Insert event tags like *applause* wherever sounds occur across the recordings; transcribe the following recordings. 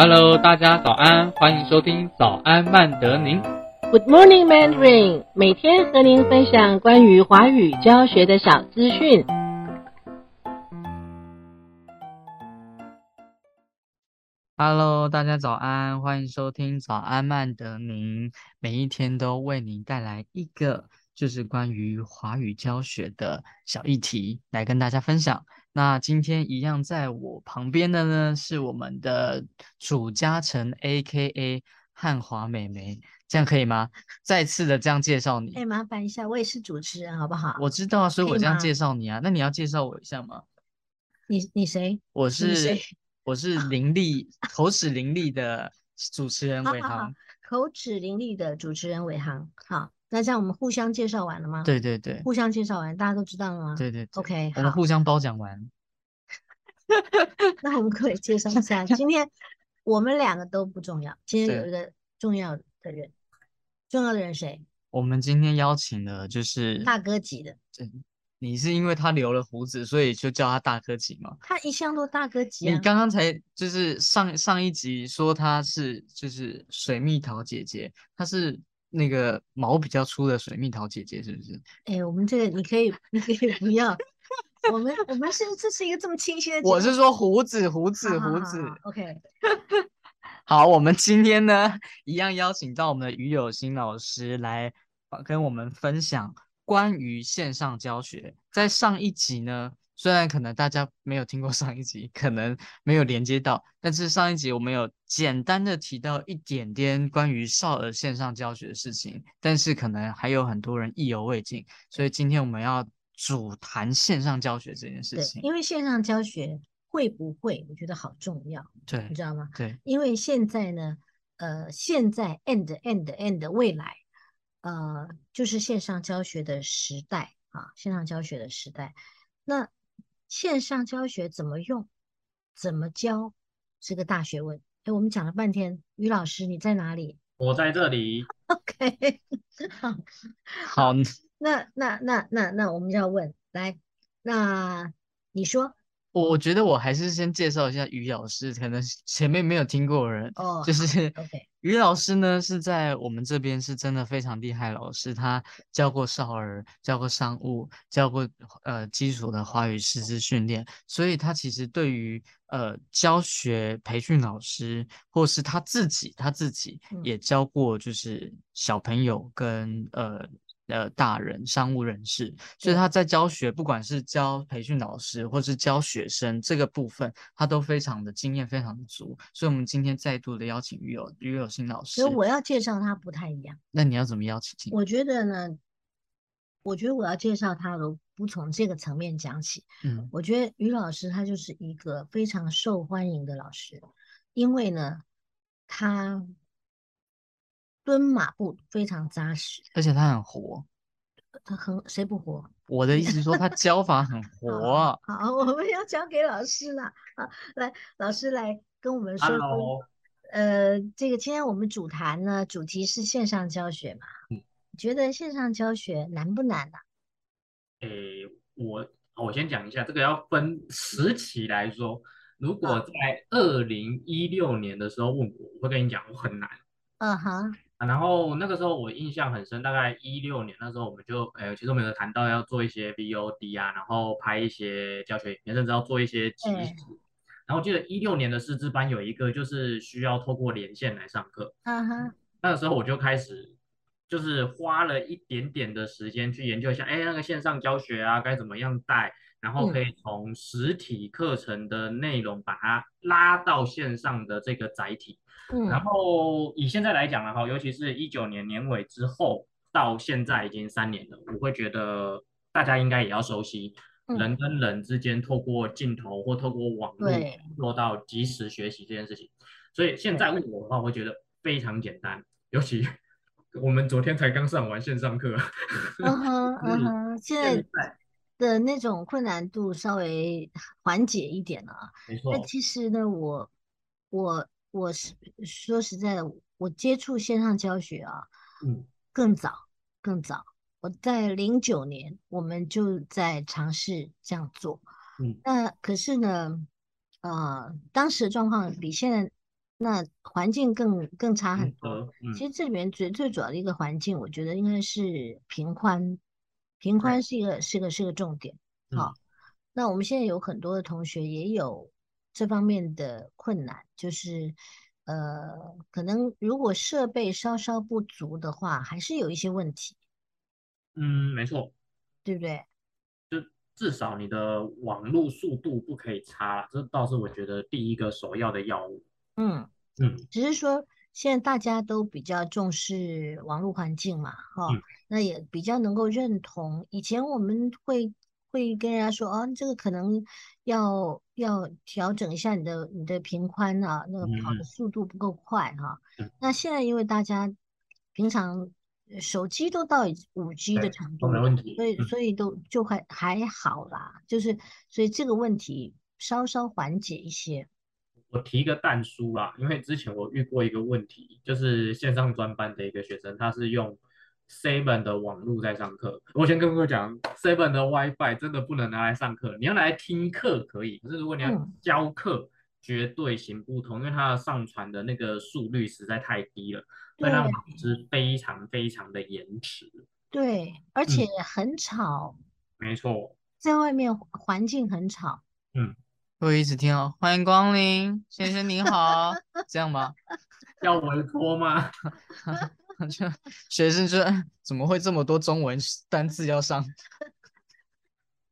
Hello，大家早安，欢迎收听早安曼德宁。Good morning, Mandarin。每天和您分享关于华语教学的小资讯。Hello，大家早安，欢迎收听早安曼德宁。每一天都为您带来一个就是关于华语教学的小议题来跟大家分享。那今天一样在我旁边的呢是我们的主嘉诚 A.K.A 汉华美眉，这样可以吗？再次的这样介绍你。哎，麻烦一下，我也是主持人，好不好？我知道啊，所以我这样介绍你啊。那你要介绍我一下吗？你你谁？我是我是 *laughs* 伶俐口齿伶俐的主持人伟航。口齿伶俐的主持人伟航。好，那这样我们互相介绍完了吗？，对对对互相介绍完，大家都知道了吗？对对对 OK，好，我们互相褒奖完。*laughs* 那我们可以介绍一下，今天我们两个都不重要，今天有一个重要的人，重要的人谁？我们今天邀请的就是大哥级的，对你是因为他留了胡子，所以就叫他大哥级吗？他一向都大哥级啊。你刚刚才就是上上一集说他是就是水蜜桃姐姐，他是那个毛比较粗的水蜜桃姐姐，是不是？哎，我们这个你可以，你可以不要。我们我们是这是一个这么清晰的，我是说胡子胡子胡子。OK，*laughs* 好，我们今天呢，一样邀请到我们的于有新老师来呃跟我们分享关于线上教学。在上一集呢，虽然可能大家没有听过上一集，可能没有连接到，但是上一集我们有简单的提到一点点关于少儿线上教学的事情，但是可能还有很多人意犹未尽，所以今天我们要主谈线上教学这件事对，情。因为线上教学会不会，我觉得好重要，对你知道吗？对因为现在呢，呃，现在 and and and 未来，呃，就是线上教学的时代啊，线上教学的时代。那线上教学怎么用，怎么教，是个大学问。哎，我们讲了半天，于老师你在哪里我在这里，？OK，*laughs* 好，*laughs* 好，那那那那那我们就要问，来，那你说我我觉得我还是先介绍一下于老师，可能前面没有听过的人，哦，就是 *laughs* 于老师呢是在我们这边是真的非常厉害老师，他教过少儿，教过商务，教过呃基础的华语师资训练，所以他其实对于呃教学培训老师，或是他自己他自己嗯。也教过，就是小朋友跟呃。呃，大人、商务人士，所以对他在教学，不管是教培训老师或是教学生这个部分，他都非常的经验，非常的足。所以，我们今天再度的邀请于友于友新老师所以。我要介绍他不太一样。那你要怎么邀请？我觉得呢，我觉得我要介绍他的不从这个层面讲起。嗯我觉得于老师他就是一个非常受欢迎的老师，因为呢，他蹲马步非常扎实，而且他很活。他很谁不活？我的意思是说，他教法很 *laughs* 活啊。好，好我们要交给老师了。好，来，老师来跟我们说说。Hello，呃，这个今天我们主谈呢，主题是线上教学嘛。嗯你觉得线上教学难不难啊？诶，我我先讲一下，这个要分时期来说。如果啊在二零一六年的时候问我，我会跟你讲我很难嗯哼，啊。然后那个时候我印象很深，大概一六年那时候我们就，呃，其实我们有谈到要做一些 VOD 啊，然后拍一些教学影片，甚至要做一些即哎时。然后我记得一六年的师资班有一个就是需要透过连线来上课，嗯哼，那个时候我就开始，就是花了一点点的时间去研究一下，哎，那个线上教学啊，该怎么样带，然后可以从实体课程的内容把它拉到线上的这个载体。然嗯，后以现在来讲的话，尤其是一九年年尾之后到现在已经三年了，我会觉得大家应该也要熟悉嗯人跟人之间透过镜头或透过网络对做到即时学习这件事情。所以现在问我的话，我会觉得非常简单，尤其我们昨天才刚上完线上课，嗯哼，*laughs* 嗯嗯哼，现在的那种困难度稍微缓解一点了啊。没错，那其实呢，我我我是说实在的，我接触线上教学啊，嗯更早更早。我在零九年，我们就在尝试这样做。嗯那可是呢，呃，当时的状况比现在那环境更更差很多。其实这里面最最主要的一个环境，我觉得应该是平宽，频宽是一个是个是个重点。好，那我们现在有很多的同学也有这方面的困难，就是呃，可能如果设备稍稍不足的话，还是有一些问题，嗯，没错，对不对？就至少你的网络速度不可以差，这倒是我觉得第一个首要的要务。嗯。嗯只是说现在大家都比较重视网络环境嘛，哈、嗯那也比较能够认同。以前我们会会跟人家说，哦，这个可能要要调整一下你的你的频宽啊，那个跑的嗯速度不够快哈、嗯那现在因为大家平常呃手机都到五 G 的对程度，都没问题。所以嗯所以都就还还好啦，就是所以这个问题稍稍缓解一些。我提个蛋书啦，因为之前我遇过一个问题，就是线上专班的一个学生，他是用 Seven 的网络在上课。我先跟各位讲，Seven 的 WiFi 真的不能拿来上课，你要拿来听课可以，可是如果你要嗯教课，绝对行不通，因为它上传的那个速率实在太低了，会让老师非常非常的延迟。对，而嗯且很吵。没错，在外面环境很吵，会一直听哦，欢迎光临，先生您好，*laughs* 这样吗？要委托吗？就学生就哎怎么会这么多中文单字要上？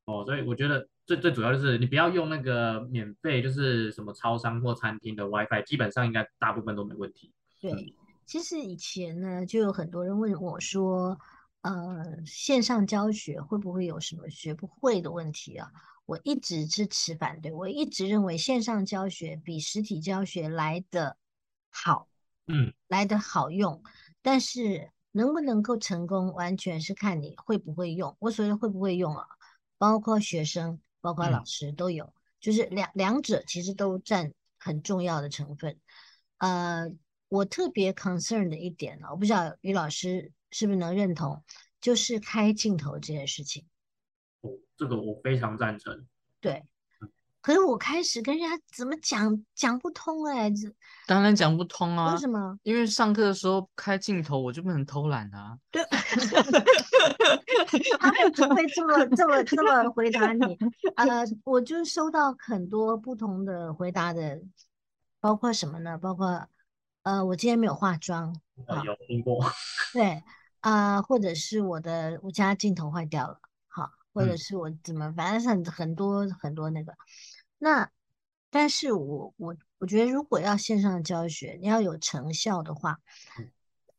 哦，所以我觉得最最主要就是你不要用那个免费，就是什么超商或餐厅的 WiFi，基本上应该大部分都没问题。对，其实以前呢，就有很多人问我说，呃，线上教学会不会有什么学不会的问题啊？我一直支持反对，我一直认为线上教学比实体教学来的好，嗯，来的好用，但是能不能够成功，完全是看你会不会用。我所谓的会不会用啊，包括学生，包括老嗯师都有，就是两两者其实都占很重要的成分。呃，我特别 concern 的一点呢，我不知道于老师是不是能认同，就是开镜头这件事情。哦，这个我非常赞成。对，可是我开始跟人家怎么讲讲不通哎，这当然讲不通啊为，什么？因为上课的时候开镜头，我就不能偷懒啊。对，*laughs* 他们不会这么这么这么回答你。呃，我就收到很多不同的回答的，包括什么呢？包括呃，我今天没有化妆，呃，有听过。对，啊、或者是我的我家镜头坏掉了，好，或者嗯是我怎么，反正是很很多很多那个。那，但是我我我觉得，如果要线上教学，你要有成效的话，嗯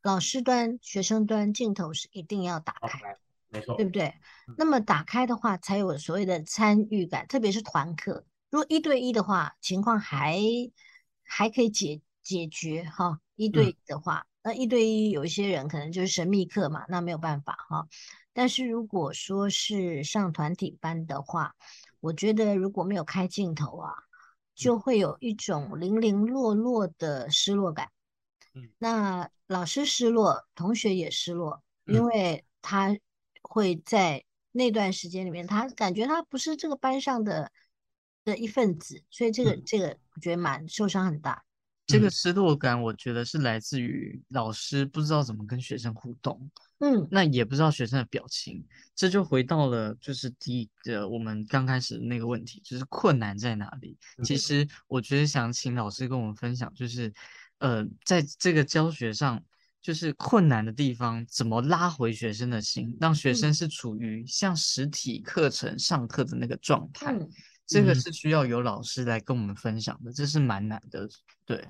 老师端、学生端镜头是一定要打开，来没错对，不对？那么打开的话，才有所谓的参与感，特别是团课。如果一对一的话，情况还还可以解解决哈。一对一的话，那一对一有一些人可能就是神秘客嘛，那没有办法哈。但是如果说是上团体班的话，我觉得如果没有开镜头啊，就会有一种零零落落的失落感。嗯那老师失落，同学也失落，因嗯为他会在那段时间里面，他感觉他不是这个班上的的一份子，所以这个嗯这个我觉得蛮受伤很大。这个嗯失落感，我觉得是来自于老师不知道怎么跟学生互动，嗯那也不知道学生的表情，这就回到了就是第一个我们刚开始的那个问题，就是困难在哪里？其嗯实我觉得想请老师跟我们分享，就是呃，在这个教学上，就是困难的地方，怎么拉回学生的心，让学生嗯是处于像实体课程上课的那个状态。嗯这个嗯是需要有老师来跟我们分享的，这是蛮难的。对，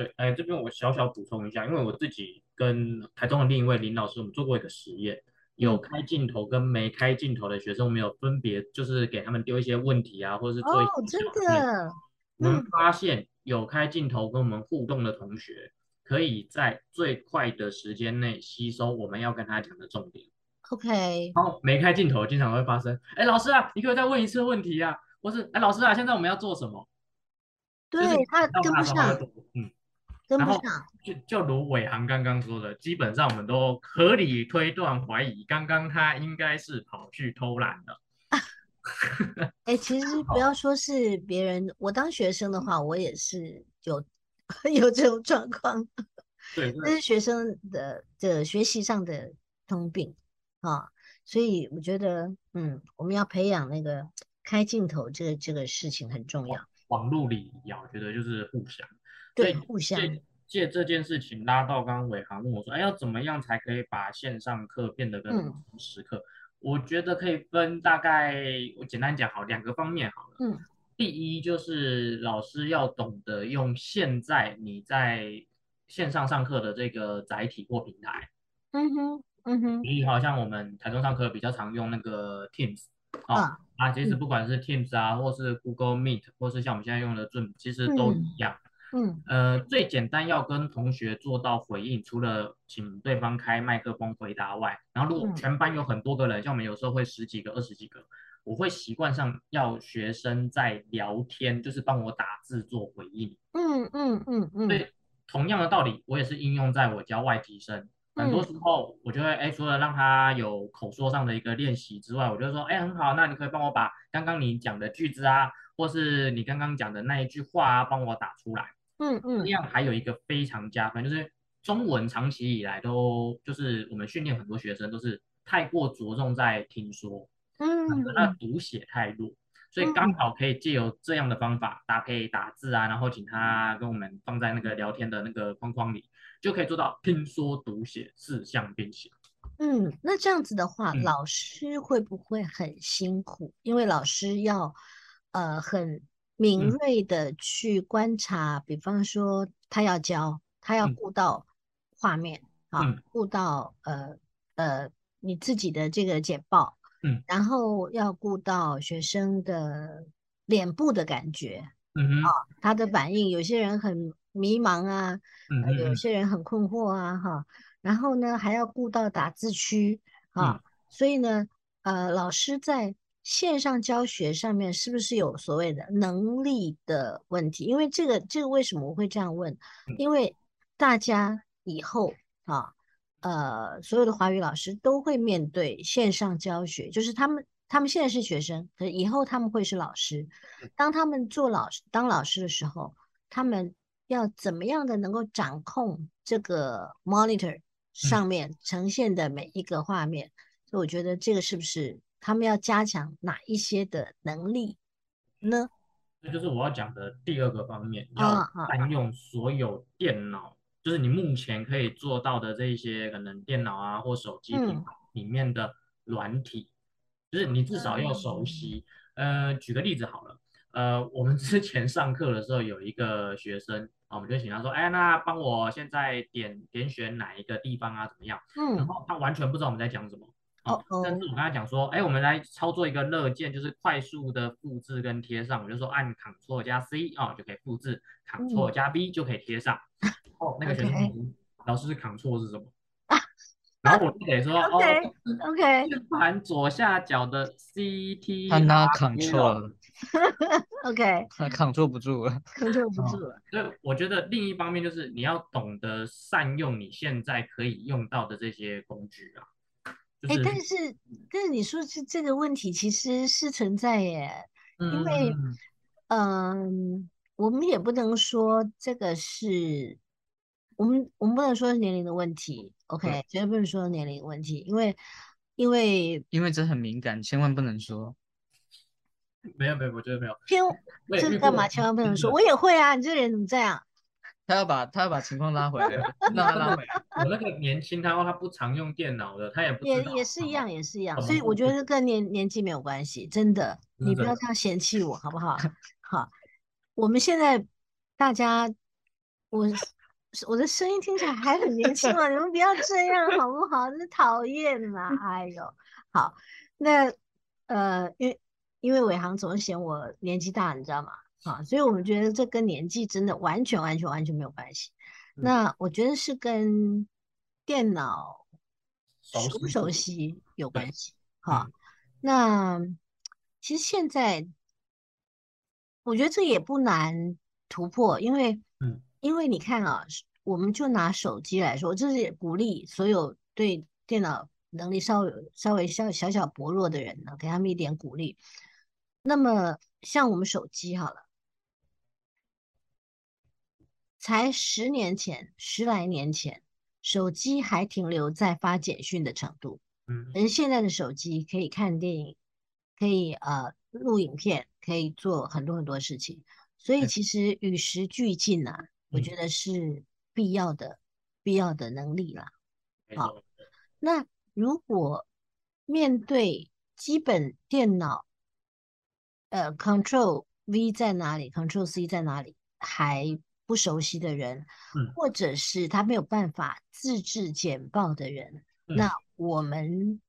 对，哎，这边我小小补充一下，因为我自己跟台中的另一位林老师，我们做过一个实验，有嗯开镜头跟没开镜头的学生，我们有分别就是给他们丢一些问题啊，或者是做一哦，真些小测验的，我们嗯发现有开镜头跟我们互动的同学，可以在最快的时间内吸收我们要跟他讲的重点。，OK，然后没开镜头，经常会发生，哎，老师啊，你可以再问一次问题啊？或是，哎，老师啊，现在我们要做什么？就是对他跟不上，嗯，跟不上，就就如伟航刚刚说的，基本上我们都合理推断怀疑，刚刚他应该是跑去偷懒了。*laughs* 哎，其实 *laughs* 不要说是别人，我当学生的话，我也是有 *laughs* 有这种状况，对，这是学生的的学习上的通病啊。所以我觉得，嗯，我们要培养那个开镜头，这个这个事情很重要。网络礼仪啊，我觉得就是互相，对，互相借借这件事情拉到刚刚伟航问我说，哎，要怎么样才可以把线上课变得跟实课？我觉得可以分大概，我简单讲好两个方面好了。嗯，第一就是老师要懂得用现在你在线上上课的这个载体或平台。嗯哼。嗯哼，你好像我们台中上课比较常用那个 Teams 啊啊，其实不管是 Teams 啊，或是 Google Meet，或是像我们现在用的 Zoom，其实都一样。嗯，呃，最简单要跟同学做到回应，除了请对方开麦克风回答外，然后如果全班有很多个人，像我们有时候会十几个、二十几个，我会习惯上要学生在聊天，就是帮我打字做回应。嗯嗯嗯嗯。对，同样的道理，我也是应用在我教外提生。很多时候，我就会哎，除了让他有口说上的一个练习之外，我就说哎，很好，那你可以帮我把刚刚你讲的句子啊，或是你刚刚讲的那一句话啊，帮我打出来。嗯嗯。这样还有一个非常加分，就是中文长期以来都就是我们训练很多学生都是太过着重在听说，嗯，那读写太弱。所以刚好可以借由这样的方法搭配打字啊，然后请他跟我们放在那个聊天的那个框框里，就可以做到听说读写四项并行。嗯，那这样子的话，老师会不会很辛苦？因为老师要呃很敏锐的去观察，比方说他要教，他要顾到画面啊，顾到呃呃你自己的这个简报。嗯，然后要顾到学生的脸部的感觉，嗯啊，他的反应，有些人很迷茫啊，嗯，有些人很困惑啊，哈，然后呢还要顾到打字区，啊，所以呢，呃，老师在线上教学上面是不是有所谓的能力的问题？因为这个，这个为什么我会这样问？因为大家以后啊。呃，所有的华语老师都会面对线上教学，就是他们他们现在是学生，可以后他们会是老师。当他们做老师当老师的时候，他们要怎么样的能够掌控这个 monitor 上面呈现的每一个画面？所以我觉得这个是不是他们要加强哪一些的能力呢？这就是我要讲的第二个方面，要善用所有电脑。就是你目前可以做到的这一些可能电脑啊或手机里面的软体，就是你至少要熟悉。呃，举个例子好了，呃，我们之前上课的时候有一个学生啊，我们就请他说，哎，那帮我现在点点选哪一个地方啊，怎么样？嗯，然后他完全不知道我们在讲什么。哦哦。但是我跟他讲说，哎，我们来操作一个乐键，就是快速的复制跟贴上。我就说按 Ctrl 加 C 啊就可以复制，Ctrl 加 B 就可以贴上。哦，那个学生老师是 Ctrl 是什么？然后我就得说哦，OK，*laughs* 键盘左下角的 CT，他拿 Ctrl。*laughs* OK，*laughs* 他扛坐不住了，Ctrl 不住了。所以我觉得另一方面就是你要懂得善用你现在可以用到的这些工具啊。哎，但是但是你说这这个问题其实是存在耶，因为嗯，我们也不能说这个是。我们我们不能说是年龄的问题，OK，绝对不能说年龄问题，因为因为因为这很敏感，千万不能说。没有没有，我觉得没有。千这是干嘛？千万不能说。我也会啊，你这个人怎么这样？他要把他要把情况拉回来，*laughs* 让他拉回来。我那个年轻，他说他不常用电脑的，他也不也也是一样，也是一样。所以我觉得跟年年纪没有关系，真的，你不要这样嫌弃我好不好？好，我们现在大家我。我的声音听起来还很年轻嘛，你们不要这样好不好？真讨厌啦！哎呦，好，那呃，因为因为伟航总是嫌我年纪大，你知道吗？啊，所以我们觉得这跟年纪真的完全完全完全没有关系。那我觉得是跟电脑熟不熟悉有关系。好，那其实现在我觉得这也不难突破，因为嗯。因为你看啊，我们就拿手机来说，这是鼓励所有对电脑能力稍微稍微小小小薄弱的人呢，给他们一点鼓励。那么像我们手机好了，才十年前，十来年前，手机还停留在发简讯的程度，嗯。而现在的手机可以看电影，可以呃录影片，可以做很多很多事情，所以其实与时俱进啊，我嗯。觉得是必要的必要的能力啦。好那如果面对基本电脑，呃，Control V 在哪里，Control C 在哪里，还不熟悉的人，嗯或者是他没有办法自制简报的人，嗯那我们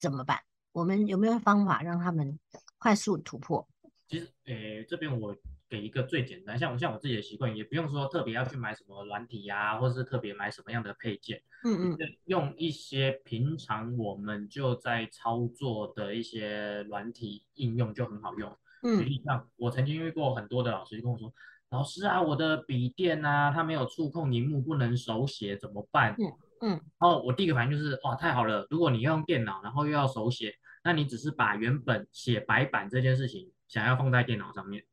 怎么办？我们有没有方法让他们快速突破？其实，诶，这边我给一个最简单，像我像我自己的习惯，也不用说特别要去买什么软体呀、或者是特别买什么样的配件，嗯嗯用一些平常我们就在操作的一些软体应用就很好用。举嗯例像我曾经遇过很多的老师跟我说，老师啊，我的笔电啊，它没有触控荧幕，不能手写，怎么办？嗯嗯然后我第一个反应就是，哇，太好了！如果你要用电脑，然后又要手写，那你只是把原本写白板这件事情想要放在电脑上面。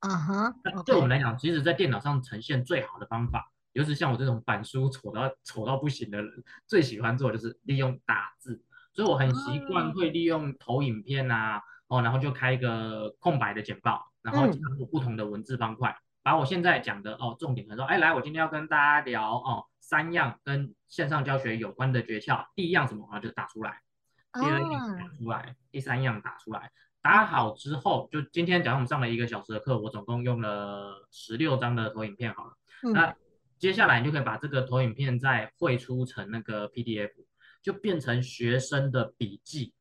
啊哈那对我们来讲，其实在电脑上呈现最好的方法，尤其像我这种板书丑到丑到不行的人，最喜欢做就是利用打字。所以我很习惯会利用投影片啊，哦，然后就开一个空白的简报，然后加入不同的文字方块，把我现在讲的哦重点，他说，哎，来，我今天要跟大家聊哦三样跟线上教学有关的诀窍，第一样什么，然后就打出来。第二样啊打出来，第三样打出来。打好之后，就今天假如我们上了一个小时的课，我总共用了十六张的投影片好了。嗯那接下来你就可以把这个投影片再绘出成那个 PDF，就变成学生的笔记，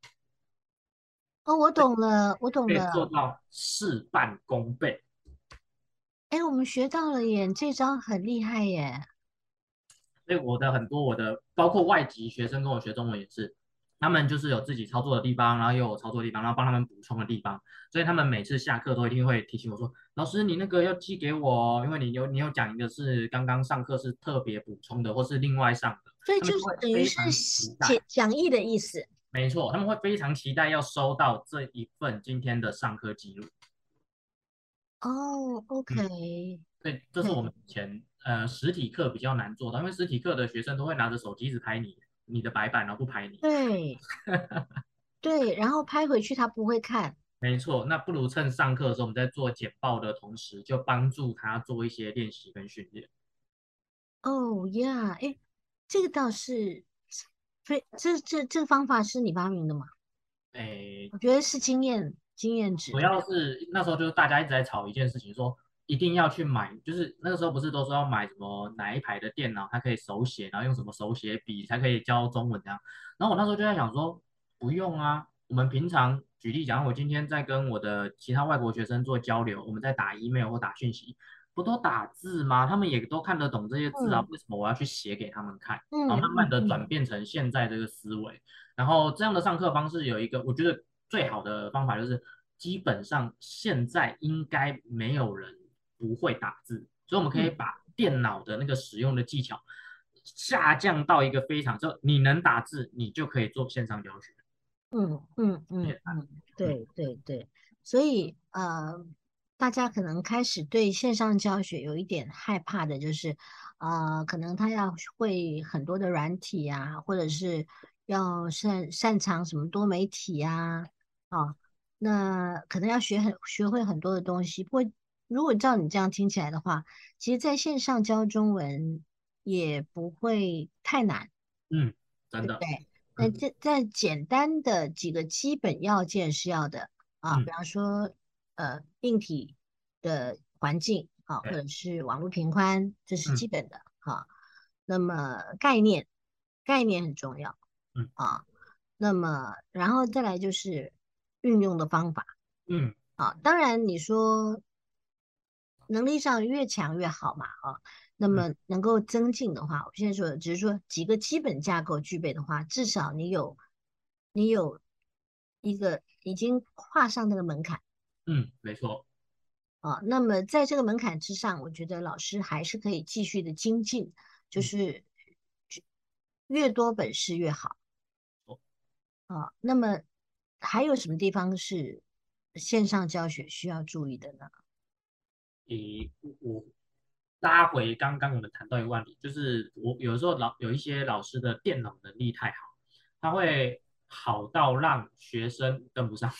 哦，我懂了，我懂可以做。到事半功倍。哎，我们学到了耶，这招很厉害耶。所以我的很多我的包括外籍学生跟我学中文也是，他们就是有自己操作的地方，然后又有操作的地方，然后帮他们补充的地方，所以他们每次下课都一定会提醒我说，老师你那个要寄给我哦，因为你有你有讲一个是刚刚上课是特别补充的，或是另外上的，所以就是会等于非常是期待讲讲义的意思。没错，他们会非常期待要收到这一份今天的上课记录。哦，OK，对，这是我们以前呃实体课比较难做到，因为实体课的学生都会拿着手机一直拍你你的白板，然后不拍你。对 *laughs* 对，然后拍回去他不会看。没错，那不如趁上课的时候，我们在做简报的同时，就帮助他做一些练习跟训练。哦呀，哎，这个倒是非这这这个方法是你发明的吗？诶，我觉得是经验经验值主。要是那时候就是大家一直在吵一件事情，说一定要去买，就是那个时候不是都说要买什么哪一排的电脑，它可以手写，然后用什么手写笔才可以教中文这样。然后我那时候就在想说，不用啊，我们平常举例讲，我今天在跟我的其他外国学生做交流，我们在打 email 或打讯息，不都打字吗？他们也都看得懂这些字啊，嗯为什么我要去写给他们看？嗯然后慢慢的嗯转变成现在这个思维。然后这样的上课方式有一个，我觉得最好的方法就是，基本上现在应该没有人不会打字，所以我们可以嗯把电脑的那个使用的技巧下降到一个非常，就你能打字，你就可以做线上教学。嗯嗯嗯嗯，对对对，所以呃，大家可能开始对线上教学有一点害怕的，就是呃，可能他要会很多的软体呀、或者是要擅擅长什么多媒体呀、啊，那可能要学很学会很多的东西。不过，如果照你这样听起来的话，其实在线上教中文也不会太难。嗯，真的，对对？那嗯这在简单的几个基本要件是要的啊，嗯比方说呃硬体的环境啊，或者是网络频宽，这是嗯基本的哈。那么概念概念很重要嗯啊，那么然后再来就是运用的方法嗯啊，当然你说能力上越强越好嘛啊。那嗯么能够增进的话，我现在说的只是说几个基本架构具备的话，至少你有你有一个已经跨上那个门槛嗯，没错，啊。那么在这个门槛之上，我觉得老师还是可以继续的精进，就嗯是越多本事越好哦啊。那么还有什么地方是线上教学需要注意的呢？诶我拉回刚刚我们谈到一个问题，就是我有时候老有一些老师的电脑能力太好，他会好到让学生跟不上，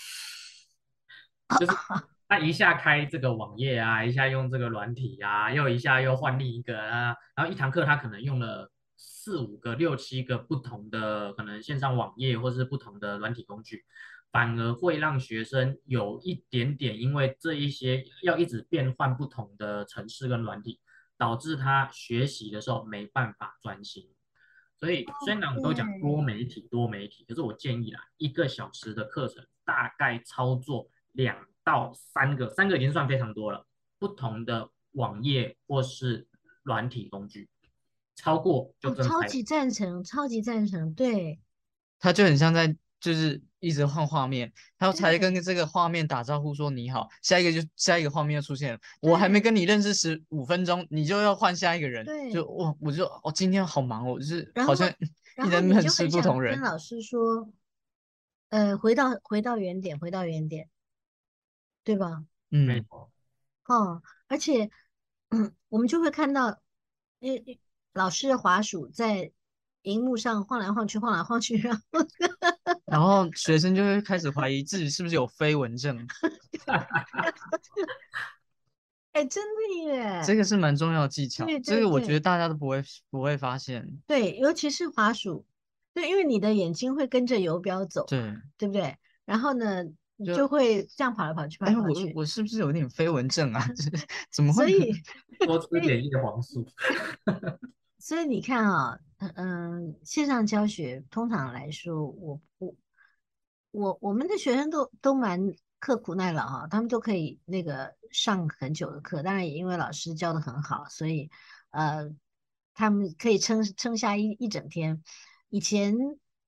就是 *laughs* 他一下开这个网页啊，一下用这个软体啊，又一下又换另一个啊，然后一堂课他可能用了四五个、六七个不同的可能线上网页或是不同的软体工具。反而会让学生有一点点，因为这一些要一直变换不同的城市跟软体，导致他学习的时候没办法专心。所以虽然我们都讲多媒体，多媒体，可是我建议啦，一个小时的课程大概操作两到三个，三个已经算非常多了。不同的网页或是软体工具，超过就真超级赞成，超级赞成，对，他就很像在。就是一直换画面，他才跟这个画面打招呼说你好，下一个就下一个画面又出现了，我还没跟你认识十五分钟，你就要换下一个人，对就我我就我今天好忙哦，就是好像 *laughs* 一人认识不同人。跟老师说，呃，回到回到原点，回到原点，对吧？嗯，没错。哦，而且，嗯，我们就会看到，呃，老师的滑鼠在。荧幕上晃来晃去，晃来晃去，然后，*laughs* 然后学生就会开始怀疑自己是不是有飞蚊症。*laughs* 哎，真的耶！这个是蛮重要的技巧，这个我觉得大家都不会不会发现。对，尤其是滑鼠，对，因为你的眼睛会跟着游标走，对，对不对？然后呢，就会这样跑来跑去，跑来跑去。我我是不是有点飞蚊症啊？*laughs* 怎么会？*laughs* 所以多吃点叶黄素。*laughs* 所以你看啊。嗯，线上教学通常来说，我我我我们的学生都都蛮刻苦耐劳哈，他们都可以那个上很久的课，当然也因为老师教的很好，所以呃，他们可以撑撑下一一整天。以前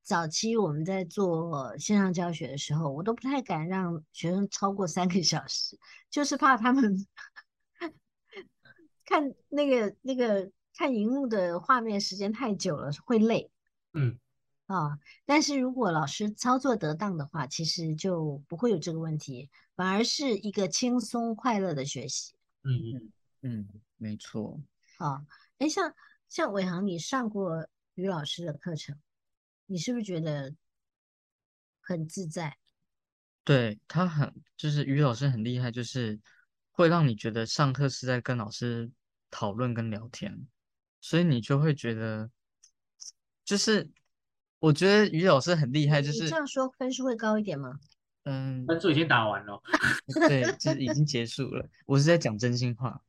早期我们在做线上教学的时候，我都不太敢让学生超过三个小时，就是怕他们 *laughs* 看那个那个。看荧幕的画面时间太久了会累，嗯，啊，但是如果老师操作得当的话，其实就不会有这个问题，反而是一个轻松快乐的学习。嗯嗯嗯，没错。啊，哎，像像伟航，你上过于老师的课程，你是不是觉得很自在？对他很，就是于老师很厉害，就是会让你觉得上课是在跟老师讨论跟聊天。所以你就会觉得，就是我觉得于老师很厉害，就是这样说分数会高一点吗？嗯，分数已经打完了，对，就是已经结束了。我是在讲真心话，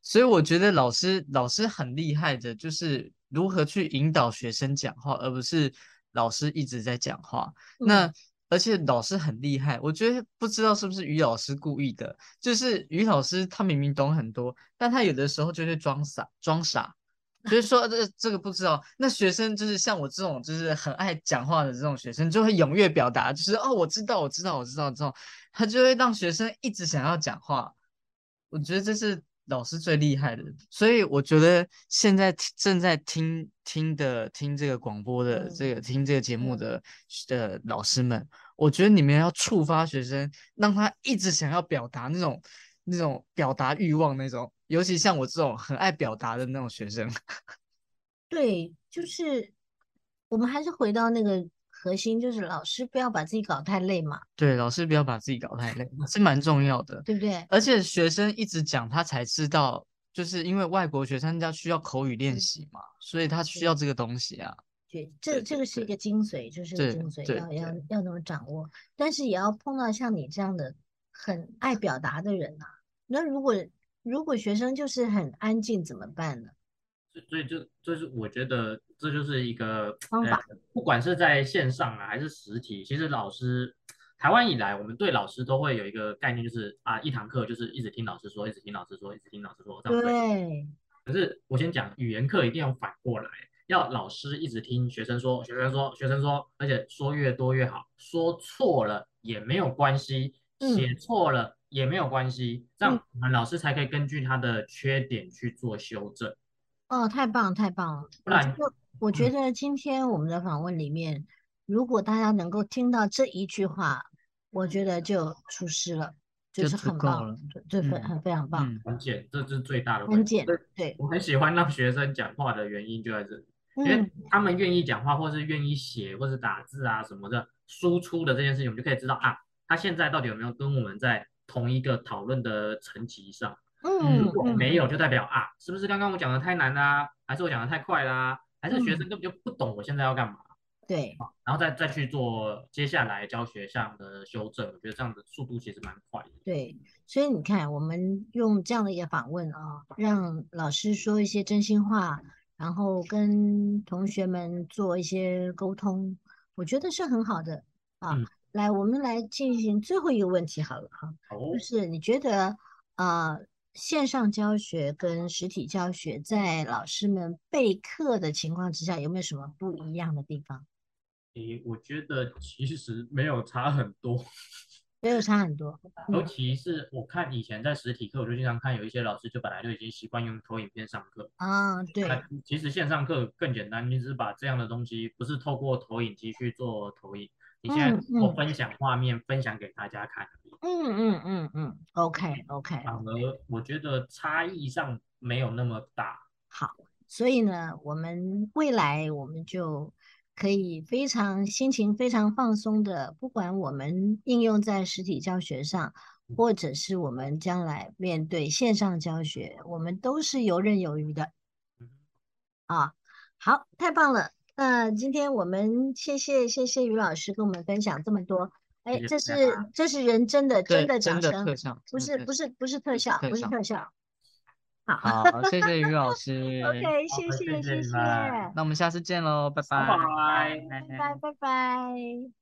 所以我觉得老师老师很厉害的，就是如何去引导学生讲话，而不是老师一直在讲话。那而且老师很厉害，我觉得不知道是不是于老师故意的，就是于老师他明明懂很多，但他有的时候就会装傻装傻。就是说，这这个不知道。那学生就是像我这种，就是很爱讲话的这种学生，就会踊跃表达，就是哦，我知道，我知道，我知道，这种他就会让学生一直想要讲话。我觉得这是老师最厉害的。所以我觉得现在正在听听的听这个广播的这个听这个节目的的老师们，我觉得你们要触发学生，让他一直想要表达那种那种表达欲望那种。尤其像我这种很爱表达的那种学生，*laughs* 对，就是我们还是回到那个核心，就是老师不要把自己搞太累嘛。对，老师不要把自己搞太累，是蛮重要的，对不对？而且学生一直讲，他才知道，就是因为外国学生家需要口语练习嘛，所以他需要这个东西啊。对，这这个是一个精髓，就是精髓，要要要怎么掌握？但是也要碰到像你这样的很爱表达的人啊。那如果如果学生就是很安静怎么办呢？所以就就是我觉得这就是一个方法，不管是在线上啊还是实体，其实老师台湾以来，我们对老师都会有一个概念，就是啊一堂课就是一直听老师说，一直听老师说，一直听老师说这样对。可是我先讲语言课一定要反过来，要老师一直听学生说，学生说，学生说，而且说越多越好，说错了也没有关系，写错了。也没有关系，这样我们老师才可以根据他的缺点去做修正。哦，太棒了，太棒了！我觉得今天我们的访问里面，如果大家能够听到这一句话，我觉得就出师了。就就是很棒了，这这非嗯很非常棒，嗯很简，这是最大的很简问题。所以对，我很喜欢让学生讲话的原因就在这里，因为嗯他们愿意讲话，或是愿意写，或是打字啊什么的，输出的这件事情，我们就可以知道啊，他现在到底有没有跟我们在同一个讨论的层级上。嗯如果嗯没有，就代表啊，是不是刚刚我讲的太难啦、还是我讲的太快啦、还是学生根本就不懂我现在要干嘛？对，然后再再去做接下来教学上的修正，我觉得这样的速度其实蛮快的。对，所以你看，我们用这样的一个访问啊，让老师说一些真心话，然后跟同学们做一些沟通，我觉得是很好的啊。嗯来，我们来进行最后一个问题好了哈，哦就，是你觉得啊，线上教学跟实体教学在老师们备课的情况之下，有没有什么不一样的地方？诶，我觉得其实没有差很多，*laughs* 没有差很多。尤嗯其是我看以前在实体课，我就经常看有一些老师就本来就已经习惯用投影片上课，啊，对，其实线上课更简单，你只是把这样的东西不是透过投影机去做投影，你现在嗯嗯做分享画面分享给大家看。嗯嗯嗯嗯，OK OK。反而我觉得差异上没有那么大。好，所以呢，我们未来我们就可以非常心情非常放松的，不管我们应用在实体教学上，或者是我们将来面对线上教学，我们都是游刃有余的嗯啊。好，太棒了！那今天我们谢谢谢谢于老师跟我们分享这么多。哎，这是这是人真的真的掌声，特效，不是不是不是特效，不是特效。好好，谢谢于老师。*laughs* OK，谢谢谢谢那我们下次见喽，拜拜拜。拜。拜拜拜拜。